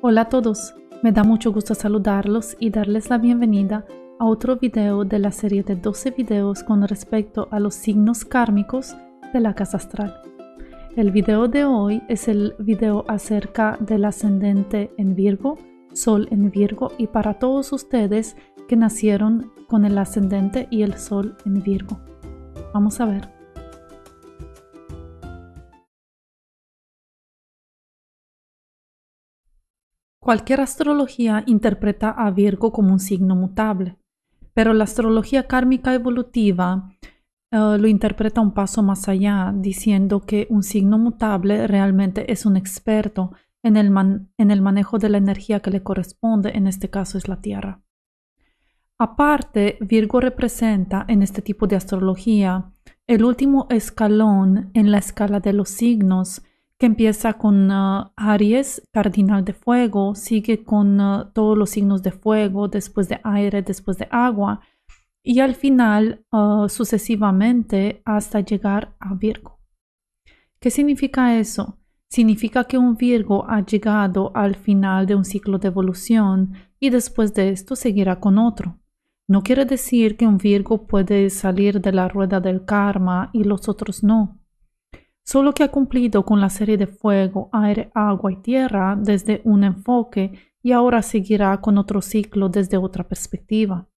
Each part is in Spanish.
Hola a todos, me da mucho gusto saludarlos y darles la bienvenida a otro video de la serie de 12 videos con respecto a los signos kármicos de la casa astral. El video de hoy es el video acerca del ascendente en Virgo, Sol en Virgo y para todos ustedes que nacieron con el ascendente y el Sol en Virgo. Vamos a ver. Cualquier astrología interpreta a Virgo como un signo mutable, pero la astrología kármica evolutiva eh, lo interpreta un paso más allá, diciendo que un signo mutable realmente es un experto en el, en el manejo de la energía que le corresponde, en este caso es la Tierra. Aparte, Virgo representa en este tipo de astrología el último escalón en la escala de los signos que empieza con uh, Aries, cardinal de fuego, sigue con uh, todos los signos de fuego, después de aire, después de agua, y al final uh, sucesivamente hasta llegar a Virgo. ¿Qué significa eso? Significa que un Virgo ha llegado al final de un ciclo de evolución y después de esto seguirá con otro. No quiere decir que un Virgo puede salir de la rueda del karma y los otros no solo que ha cumplido con la serie de fuego, aire, agua y tierra desde un enfoque y ahora seguirá con otro ciclo desde otra perspectiva.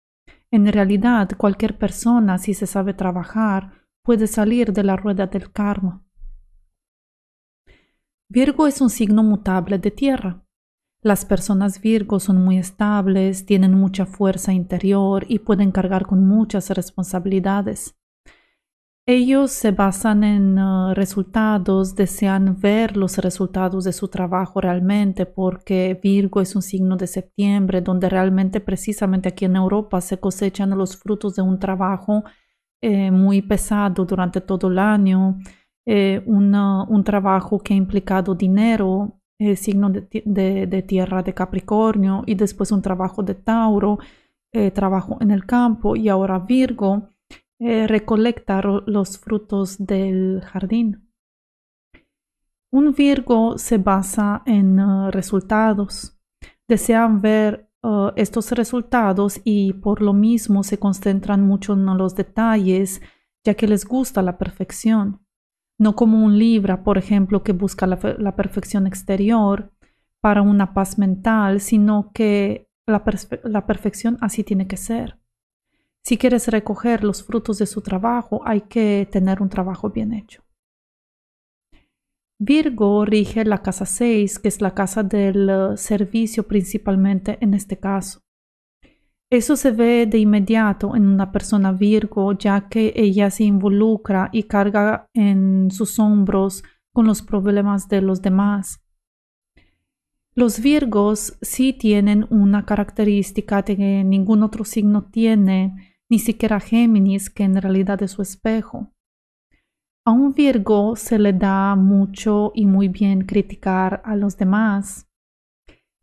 En realidad, cualquier persona, si se sabe trabajar, puede salir de la rueda del karma. Virgo es un signo mutable de tierra. Las personas Virgo son muy estables, tienen mucha fuerza interior y pueden cargar con muchas responsabilidades. Ellos se basan en uh, resultados, desean ver los resultados de su trabajo realmente, porque Virgo es un signo de septiembre, donde realmente precisamente aquí en Europa se cosechan los frutos de un trabajo eh, muy pesado durante todo el año, eh, un trabajo que ha implicado dinero, eh, signo de, tierra de Capricornio, y después un trabajo de Tauro, trabajo en el campo, y ahora Virgo eh, recolectar los frutos del jardín. Un Virgo se basa en uh, resultados. Desean ver uh, estos resultados y por lo mismo se concentran mucho en los detalles, ya que les gusta la perfección. No como un Libra, por ejemplo, que busca la, perfección exterior para una paz mental, sino que la perfección así tiene que ser. Si quieres recoger los frutos de su trabajo, hay que tener un trabajo bien hecho. Virgo rige la casa 6, que es la casa del uh, servicio principalmente en este caso. Eso se ve de inmediato en una persona Virgo, ya que ella se involucra y carga en sus hombros con los problemas de los demás. Los Virgos sí tienen una característica que ningún otro signo tiene, ni siquiera Géminis, que en realidad es su espejo. A un Virgo se le da mucho y muy bien criticar a los demás.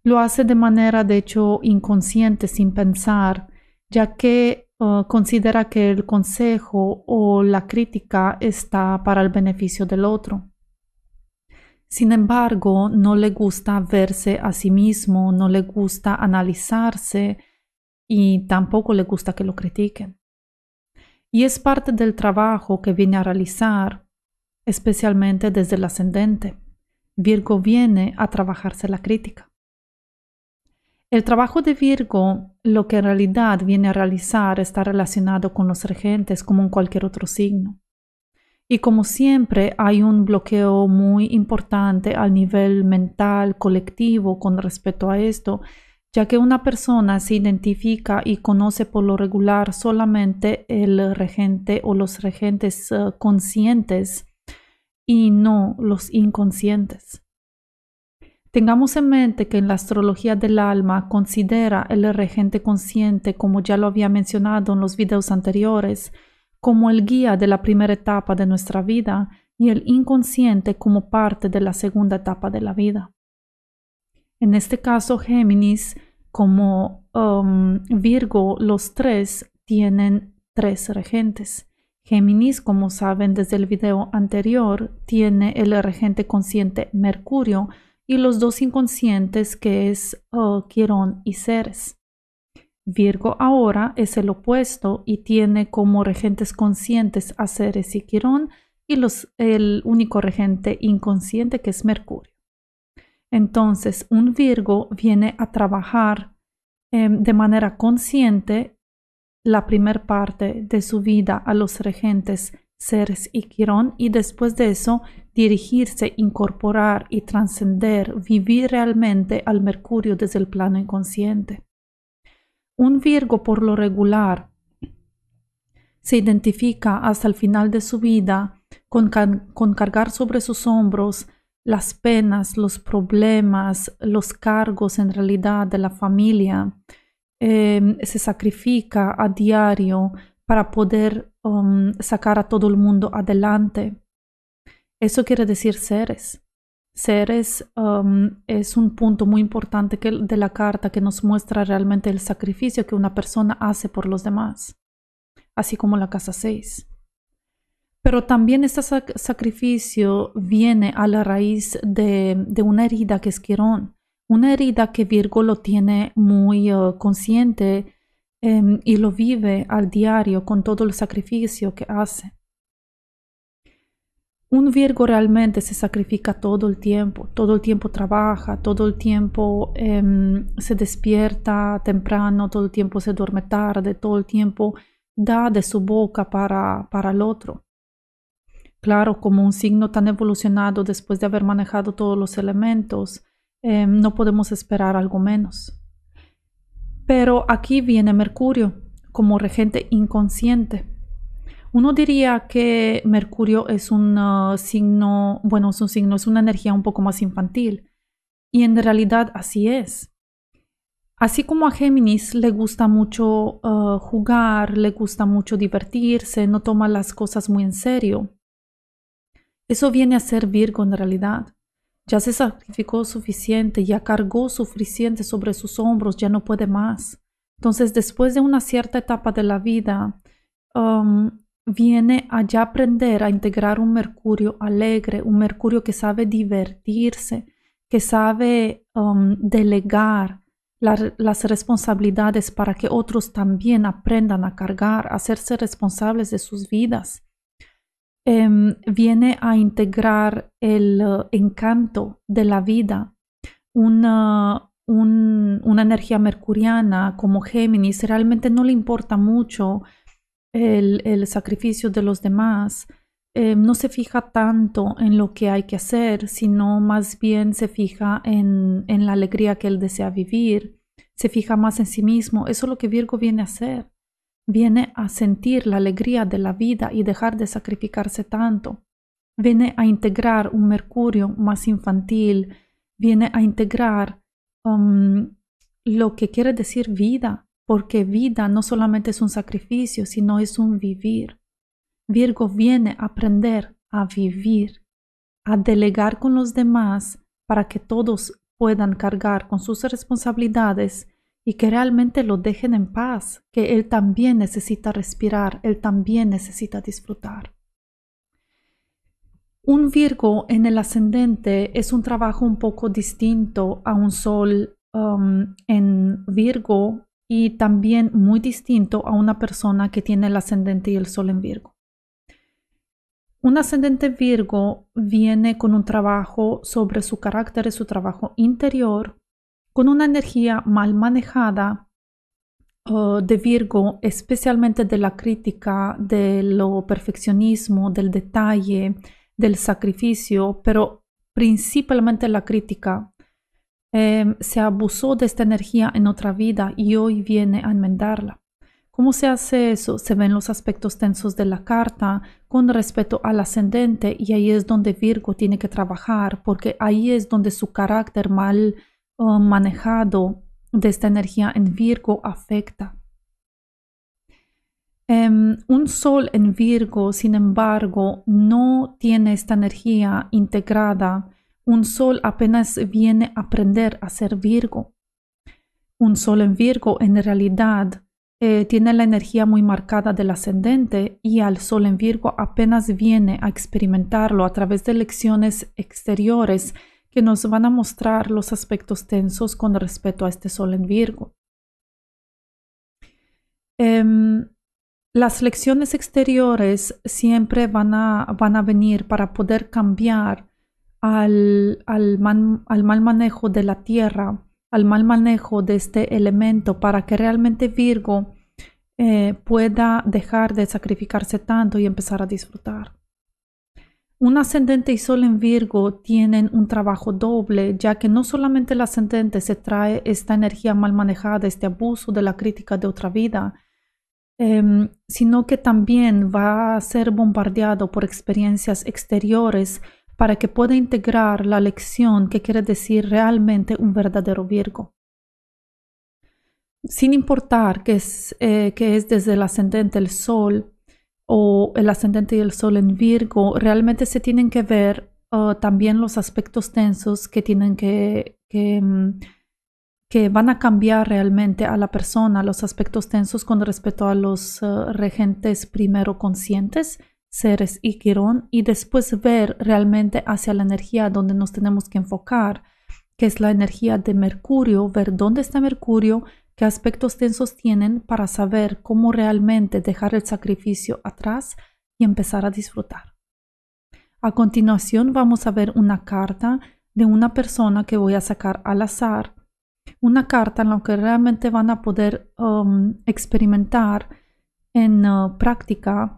Lo hace de manera de hecho inconsciente, sin pensar, ya que uh, considera que el consejo o la crítica está para el beneficio del otro. Sin embargo, no le gusta verse a sí mismo, no le gusta analizarse, y tampoco le gusta que lo critiquen. Y es parte del trabajo que viene a realizar, especialmente desde el ascendente. Virgo viene a trabajarse la crítica. El trabajo de Virgo, lo que en realidad viene a realizar, está relacionado con los regentes como en cualquier otro signo. Y como siempre hay un bloqueo muy importante al nivel mental, colectivo con respecto a esto, ya que una persona se identifica y conoce por lo regular solamente el regente o los regentes eh, conscientes y no los inconscientes. Tengamos en mente que en la astrología del alma considera el regente consciente, como ya lo había mencionado en los videos anteriores, como el guía de la primera etapa de nuestra vida y el inconsciente como parte de la segunda etapa de la vida. En este caso, Géminis como um, Virgo, los tres tienen tres regentes. Géminis, como saben desde el video anterior, tiene el regente consciente Mercurio y los dos inconscientes que es uh, Quirón y Ceres. Virgo ahora es el opuesto y tiene como regentes conscientes a Ceres y Quirón y los, el único regente inconsciente que es Mercurio. Entonces, un Virgo viene a trabajar em, de manera consciente la primera parte de su vida a los regentes Ceres y Quirón y después de eso dirigirse, incorporar y trascender, vivir realmente al Mercurio desde el plano inconsciente. Un Virgo por lo regular se identifica hasta el final de su vida con, cargar sobre sus hombros las penas, los problemas, los cargos en realidad de la familia. Em, se sacrifica a diario para poder um, sacar a todo el mundo adelante. Eso quiere decir seres. Seres um, es un punto muy importante de la carta que nos muestra realmente el sacrificio que una persona hace por los demás, así como la casa 6. Pero también este sacrificio viene a la raíz de, una herida que es Quirón, una herida que Virgo lo tiene muy uh, consciente em, y lo vive al diario con todo el sacrificio que hace. Un Virgo realmente se sacrifica todo el tiempo, todo el tiempo trabaja, todo el tiempo em, se despierta temprano, todo el tiempo se duerme tarde, todo el tiempo da de su boca para, para el otro. Claro, como un signo tan evolucionado después de haber manejado todos los elementos, em, no podemos esperar algo menos. Pero aquí viene Mercurio como regente inconsciente uno diría que Mercurio es un uh, signo, bueno, es un signo, es una energía un poco más infantil. Y en realidad así es. Así como a Géminis le gusta mucho uh, jugar, le gusta mucho divertirse, no toma las cosas muy en serio. Eso viene a ser Virgo en realidad. Ya se sacrificó suficiente, ya cargó suficiente sobre sus hombros, ya no puede más. Entonces, después de una cierta etapa de la vida, um, viene a ya aprender a integrar un Mercurio alegre, un Mercurio que sabe divertirse, que sabe um, delegar las responsabilidades para que otros también aprendan a cargar, a hacerse responsables de sus vidas. Em, viene a integrar el uh, encanto de la vida, una, una energía mercuriana como Géminis, realmente no le importa mucho el, sacrificio de los demás, eh, no se fija tanto en lo que hay que hacer, sino más bien se fija en, en la alegría que él desea vivir, se fija más en sí mismo. Eso es lo que Virgo viene a hacer. Viene a sentir la alegría de la vida y dejar de sacrificarse tanto. Viene a integrar un Mercurio más infantil, viene a integrar um, lo que quiere decir vida, porque vida no solamente es un sacrificio, sino es un vivir. Virgo viene a aprender a vivir, a delegar con los demás para que todos puedan cargar con sus responsabilidades y que realmente lo dejen en paz, que él también necesita respirar, él también necesita disfrutar. Un Virgo en el ascendente es un trabajo un poco distinto a un Sol um, en Virgo y también muy distinto a una persona que tiene el ascendente y el sol en Virgo. Un ascendente Virgo viene con un trabajo sobre su carácter y su trabajo interior, con una energía mal manejada uh, de Virgo, especialmente de la crítica, de lo perfeccionismo, del detalle, del sacrificio, pero principalmente la crítica Em, se abusó de esta energía en otra vida y hoy viene a enmendarla. ¿Cómo se hace eso? Se ven los aspectos tensos de la carta con respecto al ascendente y ahí es donde Virgo tiene que trabajar porque ahí es donde su carácter mal manejado de esta energía en Virgo afecta. Em, un sol en Virgo, sin embargo, no tiene esta energía integrada un sol apenas viene a aprender a ser Virgo. Un sol en Virgo en realidad eh, tiene la energía muy marcada del ascendente y al sol en Virgo apenas viene a experimentarlo a través de lecciones exteriores que nos van a mostrar los aspectos tensos con respecto a este Sol en Virgo. Em, las lecciones exteriores siempre van a, van a venir para poder cambiar al, al, al mal manejo de la tierra, al mal manejo de este elemento, para que realmente Virgo eh, pueda dejar de sacrificarse tanto y empezar a disfrutar. Un ascendente y sol en Virgo tienen un trabajo doble, ya que no solamente el ascendente se trae esta energía mal manejada, este abuso de la crítica de otra vida, em, sino que también va a ser bombardeado por experiencias exteriores para que pueda integrar la lección que quiere decir realmente un verdadero Virgo. Sin importar que es, eh, que es desde el ascendente el Sol o el ascendente y el Sol en Virgo, realmente se tienen que ver uh, también los aspectos tensos que tienen que, mm, que, van a cambiar realmente a la persona, los aspectos tensos con respecto a los uh, regentes primero conscientes, Ceres y Quirón, y después ver realmente hacia la energía donde nos tenemos que enfocar, que es la energía de Mercurio, ver dónde está Mercurio, qué aspectos tensos tienen para saber cómo realmente dejar el sacrificio atrás y empezar a disfrutar. A continuación vamos a ver una carta de una persona que voy a sacar al azar, una carta en la que realmente van a poder um, experimentar en uh, práctica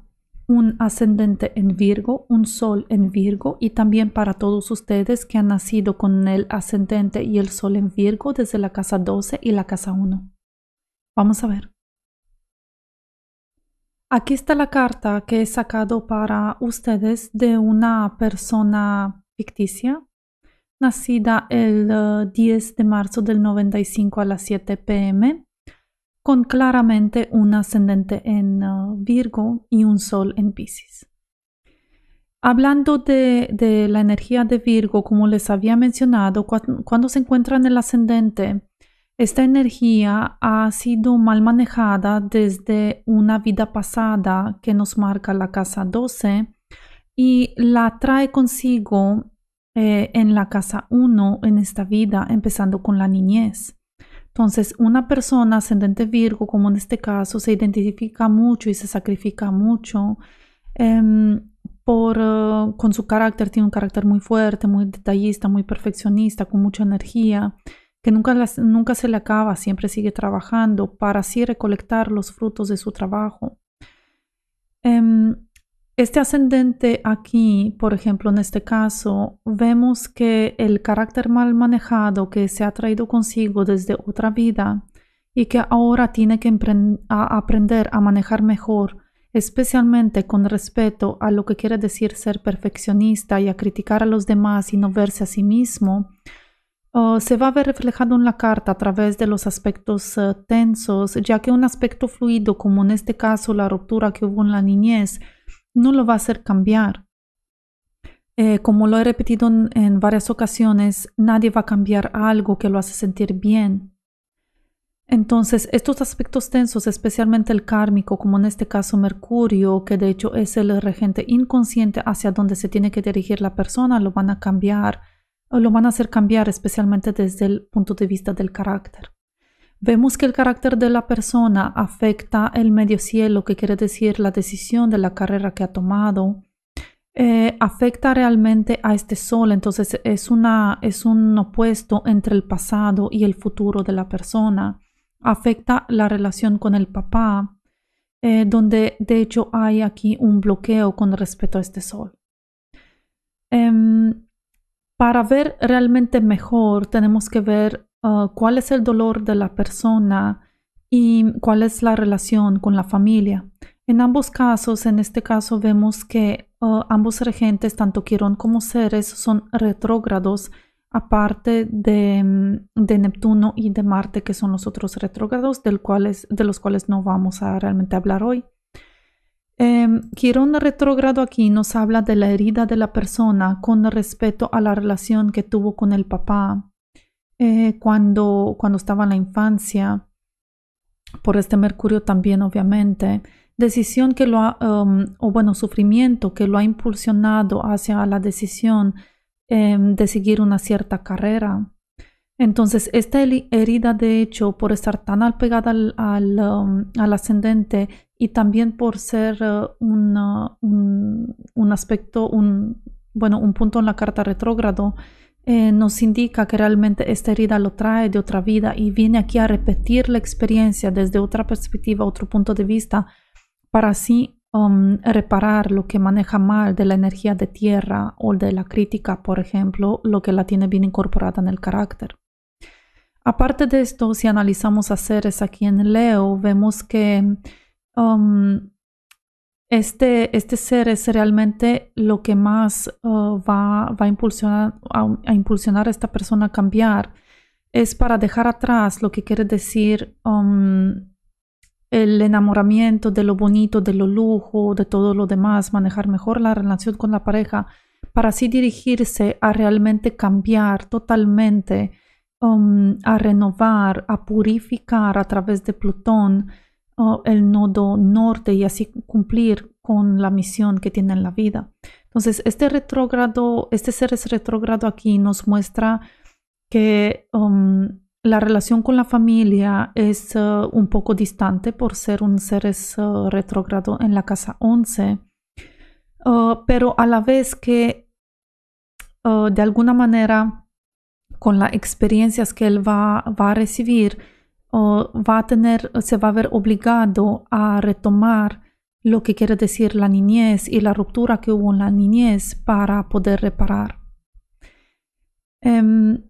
un ascendente en Virgo, un sol en Virgo y también para todos ustedes que han nacido con el ascendente y el sol en Virgo desde la casa 12 y la casa 1. Vamos a ver. Aquí está la carta que he sacado para ustedes de una persona ficticia, nacida el 10 uh, de marzo del 95 a las 7 pm con claramente un ascendente en uh, Virgo y un sol en Pisces. Hablando de, la energía de Virgo, como les había mencionado, cuando se encuentra en el ascendente, esta energía ha sido mal manejada desde una vida pasada que nos marca la casa 12 y la trae consigo eh, en la casa 1 en esta vida, empezando con la niñez. Entonces, una persona ascendente Virgo, como en este caso, se identifica mucho y se sacrifica mucho em, por, eh, con su carácter, tiene un carácter muy fuerte, muy detallista, muy perfeccionista, con mucha energía, que nunca, nunca se le acaba, siempre sigue trabajando para así recolectar los frutos de su trabajo. Em, este ascendente aquí, por ejemplo, en este caso, vemos que el carácter mal manejado que se ha traído consigo desde otra vida y que ahora tiene que aprender a manejar mejor, especialmente con respeto a lo que quiere decir ser perfeccionista y a criticar a los demás y no verse a sí mismo, uh, se va a ver reflejado en la carta a través de los aspectos uh, tensos, ya que un aspecto fluido, como en este caso la ruptura que hubo en la niñez, no lo va a hacer cambiar. Eh, como lo he repetido en, varias ocasiones, nadie va a cambiar algo que lo hace sentir bien. Entonces, estos aspectos tensos, especialmente el kármico, como en este caso Mercurio, que de hecho es el regente inconsciente hacia donde se tiene que dirigir la persona, lo van a cambiar, lo van a hacer cambiar especialmente desde el punto de vista del carácter. Vemos que el carácter de la persona afecta el medio cielo, que quiere decir la decisión de la carrera que ha tomado. Eh, afecta realmente a este sol, entonces es, una, es un opuesto entre el pasado y el futuro de la persona. Afecta la relación con el papá, eh, donde de hecho hay aquí un bloqueo con respecto a este sol. Em, para ver realmente mejor tenemos que ver Ah, cuál es el dolor de la persona y cuál es la relación con la familia. En ambos casos, en este caso vemos que ah, ambos regentes, tanto Quirón como Ceres, son retrógrados, aparte de, mm, de, Neptuno y de Marte, que son los otros retrógrados, del cuales, de los cuales no vamos a realmente hablar hoy. Eh, Quirón retrógrado aquí nos habla de la herida de la persona con respecto a la relación que tuvo con el papá, eh, cuando, cuando estaba en la infancia, por este Mercurio también, obviamente, decisión que lo ha, um, o bueno, sufrimiento que lo ha impulsionado hacia la decisión em, de seguir una cierta carrera. Entonces, esta herida, de hecho, por estar tan apegada al, al, um, ascendente y también por ser uh, un, un, aspecto, un, bueno, un punto en la carta retrógrado, eh, nos indica que realmente esta herida lo trae de otra vida y viene aquí a repetir la experiencia desde otra perspectiva, otro punto de vista, para así um, reparar lo que maneja mal de la energía de tierra o de la crítica, por ejemplo, lo que la tiene bien incorporada en el carácter. Aparte de esto, si analizamos a seres aquí en Leo, vemos que um, este, este ser es realmente lo que más uh, va, va, a, impulsionar, a, impulsionar a esta persona a cambiar. Es para dejar atrás lo que quiere decir um, el enamoramiento de lo bonito, de lo lujo, de todo lo demás, manejar mejor la relación con la pareja, para así dirigirse a realmente cambiar totalmente Um, a renovar, a purificar a través de Plutón uh, el nodo norte y así cumplir con la misión que tiene en la vida. Entonces, este retrógrado, este ser es retrógrado aquí nos muestra que um, la relación con la familia es uh, un poco distante por ser un ser uh, retrógrado en la casa 11, pero a la vez que de alguna manera con las experiencias que él va, va a recibir, va a tener, se va a ver obligado a retomar lo que quiere decir la niñez y la ruptura que hubo en la niñez para poder reparar. Em,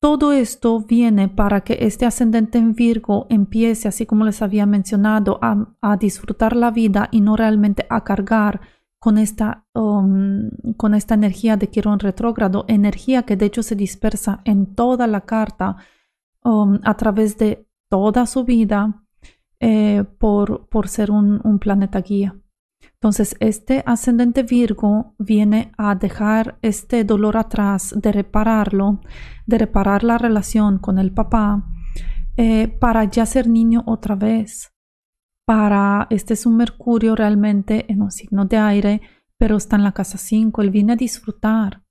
todo esto viene para que este ascendente en Virgo empiece, así como les había mencionado, a, a disfrutar la vida y no realmente a cargar con esta, um, con esta energía de Quirón retrógrado, energía que de hecho se dispersa en toda la carta um, a través de toda su vida eh, por, por, ser un, planeta guía. Entonces, este ascendente Virgo viene a dejar este dolor atrás, de repararlo, de reparar la relación con el papá, eh, para ya ser niño otra vez, para, este es un Mercurio realmente en un signo de aire, pero está en la casa 5, él viene a disfrutar,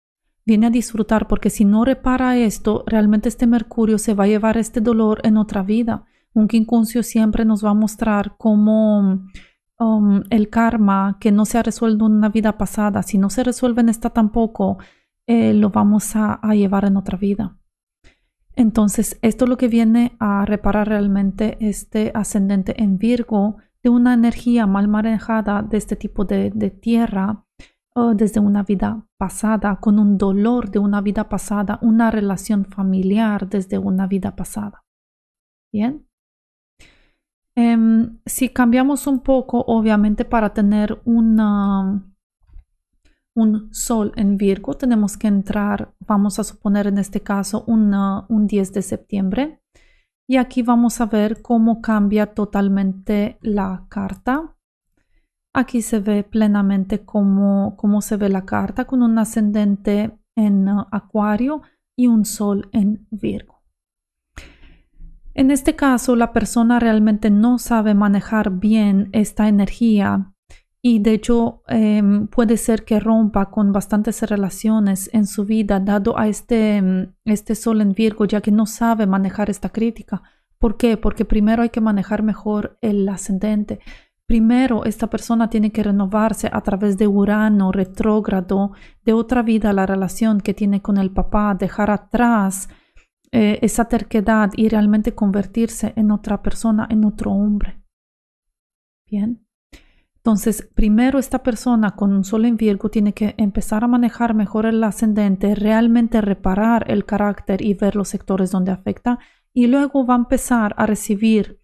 viene a disfrutar porque si no repara esto, realmente este Mercurio se va a llevar este dolor en otra vida. Un quincuncio siempre nos va a mostrar cómo um, el karma que no se ha resuelto en una vida pasada, si no se resuelve en esta tampoco, eh, lo vamos a llevar en otra vida. Entonces, esto es lo que viene a reparar realmente este ascendente en Virgo de una energía mal manejada de este tipo de, tierra desde una vida pasada, con un dolor de una vida pasada, una relación familiar desde una vida pasada. Bien. Em, si cambiamos un poco, obviamente para tener un sol en Virgo, tenemos que entrar, vamos a suponer en este caso, un 10 de septiembre. Y aquí vamos a ver cómo cambia totalmente la carta. Aquí se ve plenamente cómo, cómo se ve la carta con un ascendente en uh, Acuario y un sol en Virgo. En este caso, la persona realmente no sabe manejar bien esta energía y de hecho em, puede ser que rompa con bastantes relaciones en su vida dado a este, em, este sol en Virgo ya que no sabe manejar esta crítica. ¿Por qué? Porque primero hay que manejar mejor el ascendente. Primero, esta persona tiene que renovarse a través de Urano retrógrado, de otra vida, la relación que tiene con el papá, dejar atrás eh, esa terquedad y realmente convertirse en otra persona, en otro hombre. Bien. Entonces, primero esta persona con un sol en Virgo tiene que empezar a manejar mejor el ascendente, realmente reparar el carácter y ver los sectores donde afecta y luego va a empezar a recibir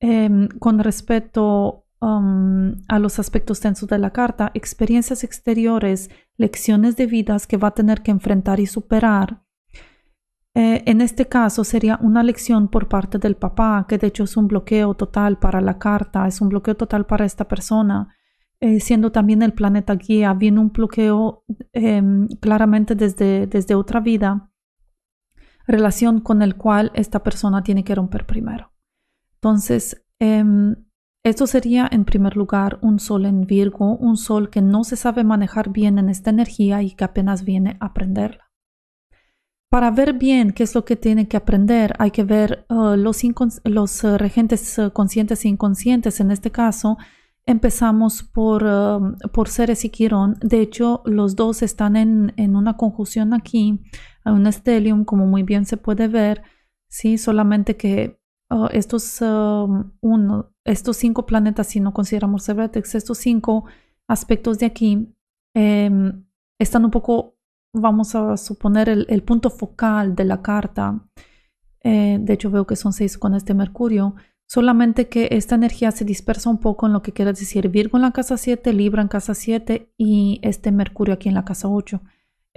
em, con respecto um, a los aspectos tensos de la carta, experiencias exteriores, lecciones de vidas que va a tener que enfrentar y superar eh, en este caso sería una lección por parte del papá, que de hecho es un bloqueo total para la carta, es un bloqueo total para esta persona. Eh, siendo también el planeta guía, viene un bloqueo em, claramente desde, desde otra vida, relación con el cual esta persona tiene que romper primero. Entonces, em, Esto sería en primer lugar un sol en Virgo, un sol que no se sabe manejar bien en esta energía y que apenas viene a aprenderla. Para ver bien qué es lo que tiene que aprender, hay que ver uh, los, uh, regentes uh, conscientes e inconscientes. En este caso, empezamos por, por Ceres y Quirón. De hecho, los dos están en, en una conjunción aquí, a un estelium, como muy bien se puede ver. Sí, solamente que estos, um, uno, estos cinco planetas, si no consideramos Ceretex, estos cinco aspectos de aquí em, están un poco vamos a suponer el, punto focal de la carta, eh, de hecho veo que son seis con este Mercurio, solamente que esta energía se dispersa un poco en lo que quiere decir Virgo en la casa 7, Libra en casa 7 y este Mercurio aquí en la casa 8.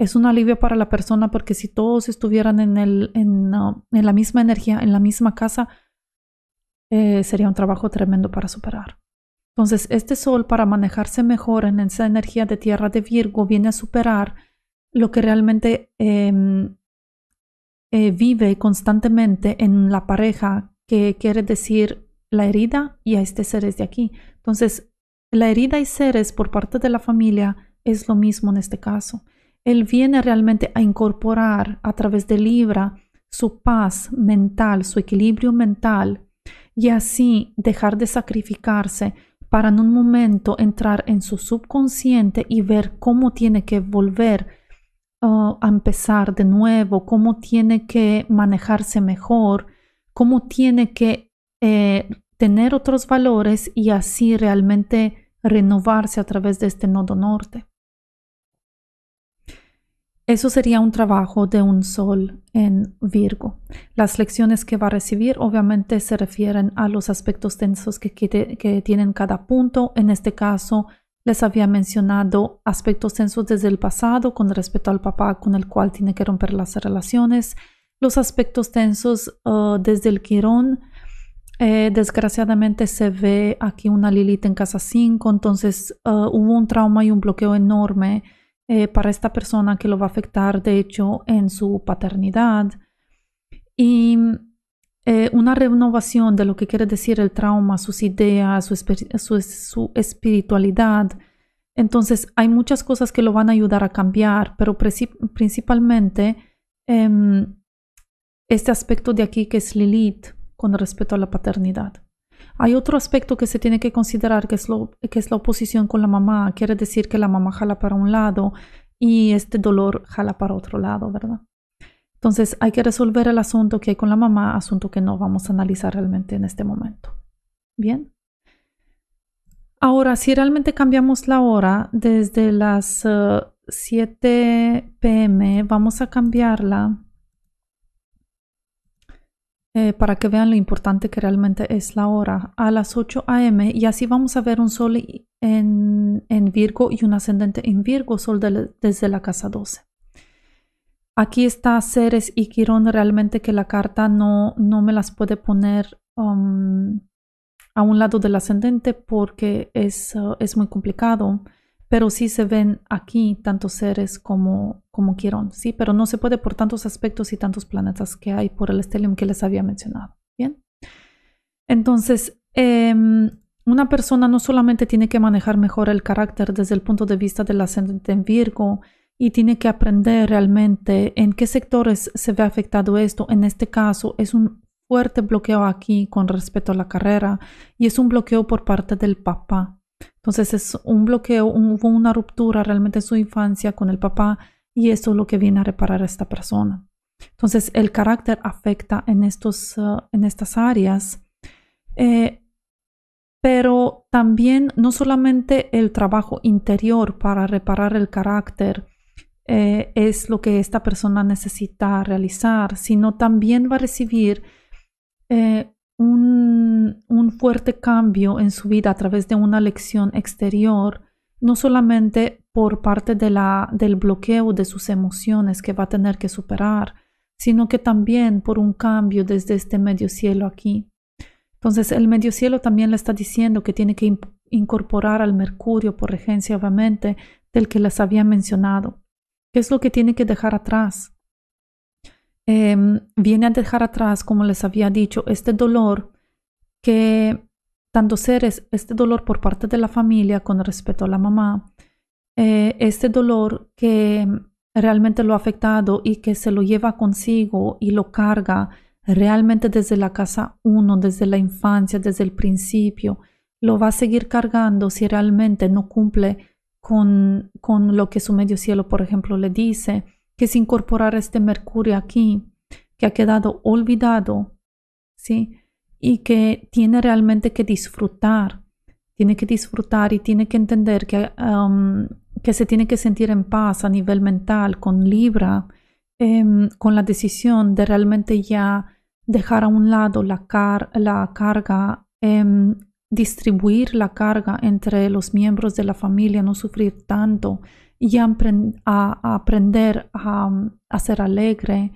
Es un alivio para la persona porque si todos estuvieran en, el, en, uh, la misma energía, en la misma casa, eh, sería un trabajo tremendo para superar. Entonces, este sol para manejarse mejor en esa energía de tierra de Virgo viene a superar lo que realmente em, eh, vive constantemente en la pareja, que quiere decir la herida y a este seres de aquí. Entonces, la herida y seres por parte de la familia es lo mismo en este caso. Él viene realmente a incorporar a través de Libra su paz mental, su equilibrio mental y así dejar de sacrificarse para en un momento entrar en su subconsciente y ver cómo tiene que volver a empezar de nuevo, cómo tiene que manejarse mejor, cómo tiene que eh, tener otros valores y así realmente renovarse a través de este nodo norte. Eso sería un trabajo de un sol en Virgo. Las lecciones que va a recibir obviamente se refieren a los aspectos tensos que, que tienen cada punto. En este caso, les había mencionado aspectos tensos desde el pasado con respecto al papá con el cual tiene que romper las relaciones, los aspectos tensos uh, desde el Quirón. Eh, desgraciadamente se ve aquí una Lilith en casa 5, entonces uh, hubo un trauma y un bloqueo enorme eh, para esta persona que lo va a afectar, de hecho, en su paternidad. Y eh, una renovación de lo que quiere decir el trauma, sus ideas, su, espiritualidad. Entonces hay muchas cosas que lo van a ayudar a cambiar, pero principalmente em, este aspecto de aquí que es Lilith con respecto a la paternidad. Hay otro aspecto que se tiene que considerar que es, lo, que es la oposición con la mamá. Quiere decir que la mamá jala para un lado y este dolor jala para otro lado, ¿verdad? Entonces hay que resolver el asunto que hay con la mamá, asunto que no vamos a analizar realmente en este momento. Bien. Ahora, si realmente cambiamos la hora desde las 7 eh, pm, vamos a cambiarla eh, para que vean lo importante que realmente es la hora a las 8 am y así vamos a ver un sol en, Virgo y un ascendente en Virgo, sol desde la casa 12. Aquí está Ceres y Quirón realmente que la carta no, no me las puede poner um, a un lado del ascendente porque es, uh, es, muy complicado. Pero sí se ven aquí tanto Ceres como, como Quirón, sí, pero no se puede por tantos aspectos y tantos planetas que hay por el estelium que les había mencionado. Bien. Entonces, em, una persona no solamente tiene que manejar mejor el carácter desde el punto de vista del ascendente en Virgo, y tiene que aprender realmente en qué sectores se ve afectado esto. En este caso es un fuerte bloqueo aquí con respecto a la carrera y es un bloqueo por parte del papá. Entonces es un bloqueo, hubo una ruptura realmente en su infancia con el papá y eso es lo que viene a reparar a esta persona. Entonces el carácter afecta en, estos, uh, en estas áreas. Eh, pero también no solamente el trabajo interior para reparar el carácter, eh, es lo que esta persona necesita realizar, sino también va a recibir eh, un, fuerte cambio en su vida a través de una lección exterior, no solamente por parte de la, del bloqueo de sus emociones que va a tener que superar, sino que también por un cambio desde este medio cielo aquí. Entonces el medio cielo también le está diciendo que tiene que incorporar al Mercurio por regencia, obviamente, del que les había mencionado. ¿Qué es lo que tiene que dejar atrás? Em, viene a dejar atrás, como les había dicho, este dolor que tanto seres este dolor por parte de la familia con respecto a la mamá, eh, este dolor que realmente lo ha afectado y que se lo lleva consigo y lo carga realmente desde la casa uno, desde la infancia, desde el principio, lo va a seguir cargando si realmente no cumple con, con lo que su medio cielo, por ejemplo, le dice, que es incorporar este Mercurio aquí, que ha quedado olvidado, ¿sí? Y que tiene realmente que disfrutar, tiene que disfrutar y tiene que entender que, um, que se tiene que sentir en paz a nivel mental con Libra, em, con la decisión de realmente ya dejar a un lado la, la carga, em, distribuir la carga entre los miembros de la familia, no sufrir tanto y a, aprender a, ser alegre,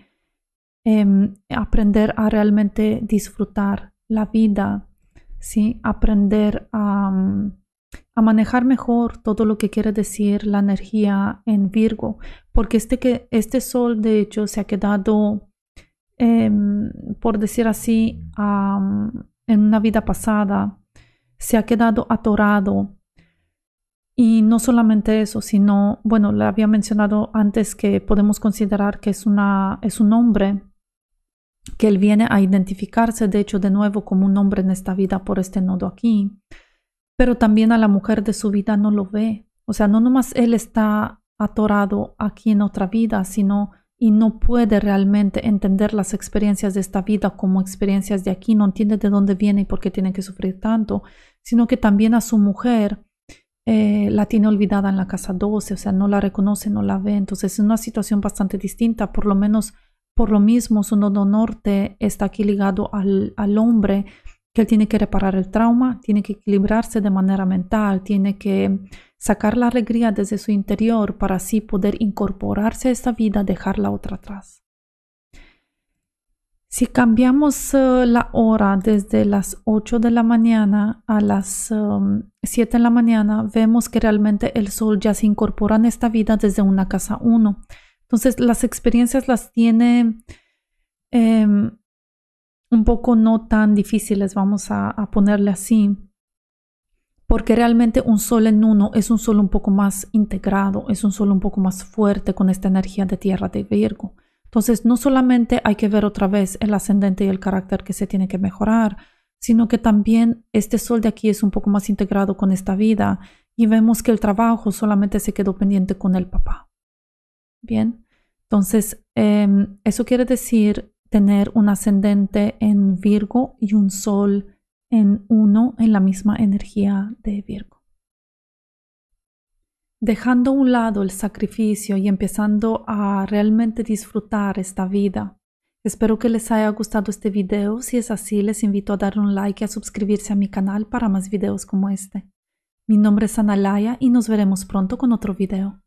em, aprender a realmente disfrutar la vida, ¿sí? aprender a, manejar mejor todo lo que quiere decir la energía en Virgo, porque este, que, este sol de hecho se ha quedado, em, por decir así, en una vida pasada, se ha quedado atorado. Y no solamente eso, sino, bueno, le había mencionado antes que podemos considerar que es, una, es un hombre que él viene a identificarse, de hecho, de nuevo como un hombre en esta vida por este nodo aquí, pero también a la mujer de su vida no lo ve. O sea, no nomás él está atorado aquí en otra vida, sino y no puede realmente entender las experiencias de esta vida como experiencias de aquí, no entiende de dónde viene y por qué tiene que sufrir tanto, sino que también a su mujer eh, la tiene olvidada en la casa 12, o sea, no la reconoce, no la ve, entonces es una situación bastante distinta, por lo menos por lo mismo, su nodo norte está aquí ligado al, al hombre, que él tiene que reparar el trauma, tiene que equilibrarse de manera mental, tiene que sacar la alegría desde su interior para así poder incorporarse a esta vida, dejar la otra atrás. Si cambiamos eh, la hora desde las 8 de la mañana a las 7 um, de la mañana, vemos que realmente el sol ya se incorpora en esta vida desde una casa 1. Entonces las experiencias las tiene em, un poco no tan difíciles, vamos a, ponerle así, porque realmente un sol en uno es un sol un poco más integrado, es un sol un poco más fuerte con esta energía de tierra de Virgo. Entonces, no solamente hay que ver otra vez el ascendente y el carácter que se tiene que mejorar, sino que también este sol de aquí es un poco más integrado con esta vida y vemos que el trabajo solamente se quedó pendiente con el papá. Bien, entonces em, eso quiere decir tener un ascendente en Virgo y un sol en uno en la misma energía de Virgo. Dejando a un lado el sacrificio y empezando a realmente disfrutar esta vida. Espero que les haya gustado este video. Si es así, les invito a dar un like y a suscribirse a mi canal para más videos como este. Mi nombre es Analaya y nos veremos pronto con otro video.